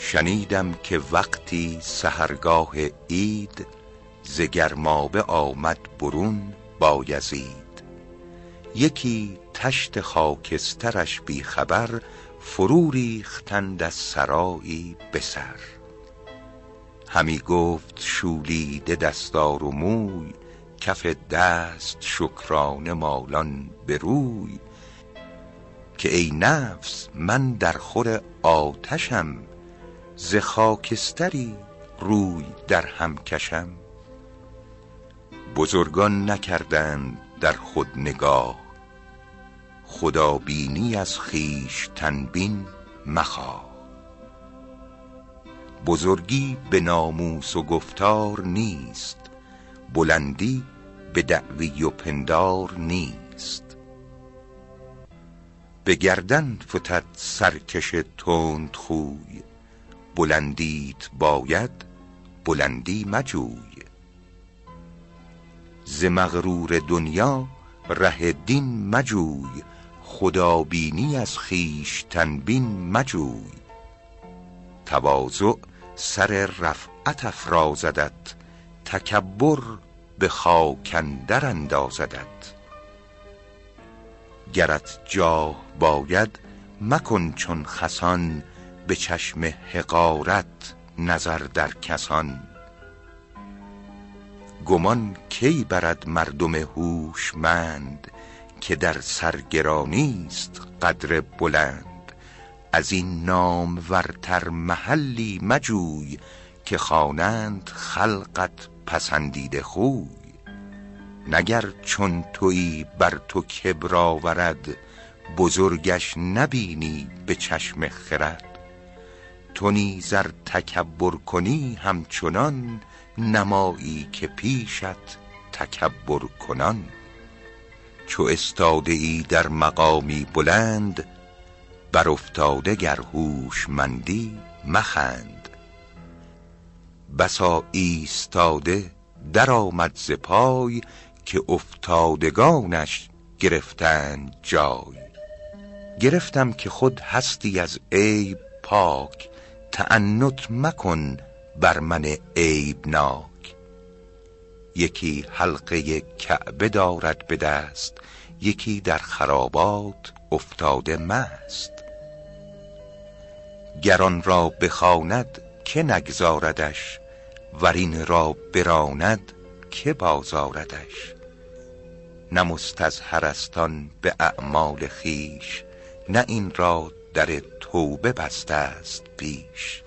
شنیدم که وقتی سهرگاه عید ز گرمابه آمد برون بایزید یکی تشت خاکسترش بی خبر فرو ریختند از سرایی به سر. همی گفت شولیده دستار و موی کف دست شکرانه مالان به که ای نفس من در خور آتشم ز خاکستری روی در هم کشم. بزرگان نکردند در خود نگاه. خدابینی از خویشتن بین مخواه. بزرگی به ناموس و گفتار نیست بلندی به دعوی و پندار نیست. به گردن فتد سرکش تندخوی بلندیت باید بلندی مجوی. ز مغرور دنیا ره دین مجوی خدابینی از خویشتن بین مجوی. تواضع سر رفعت افرازدت تکبر به خاک اندر اندازدت. گرت جاه باید مکن چون خسان به چشم حقارت نظر در کسان. گمان کی برد مردم هوشمند که در سر گرانیست قدر بلند. از این نامورتر محلی مجوی که خوانند خلقت پسندیده خوی. نه گر چون تویی بر تو کبر آورد بزرگش نبینی به چشم خرد. تو نیز ار تکبر کنی همچنان نمایی که پیشت تکبر کنان. چو استاده ای در مقامی بلند بر افتاده گر هوشمندی مخند. بسا ایستاده در آمد ز پای که افتادگانش گرفتند جای. گرفتم که خود هستی از عیب پاک تعنت مکن بر من عیبناک. یکی حلقه کعبه دارد به دست یکی در خرابات افتاده مست. گر آن را بخواند که نگذاردش ور این را براند که باز آردش نه مستظهر است آن به اعمال خویش نه این را در توبه بسته است پیش.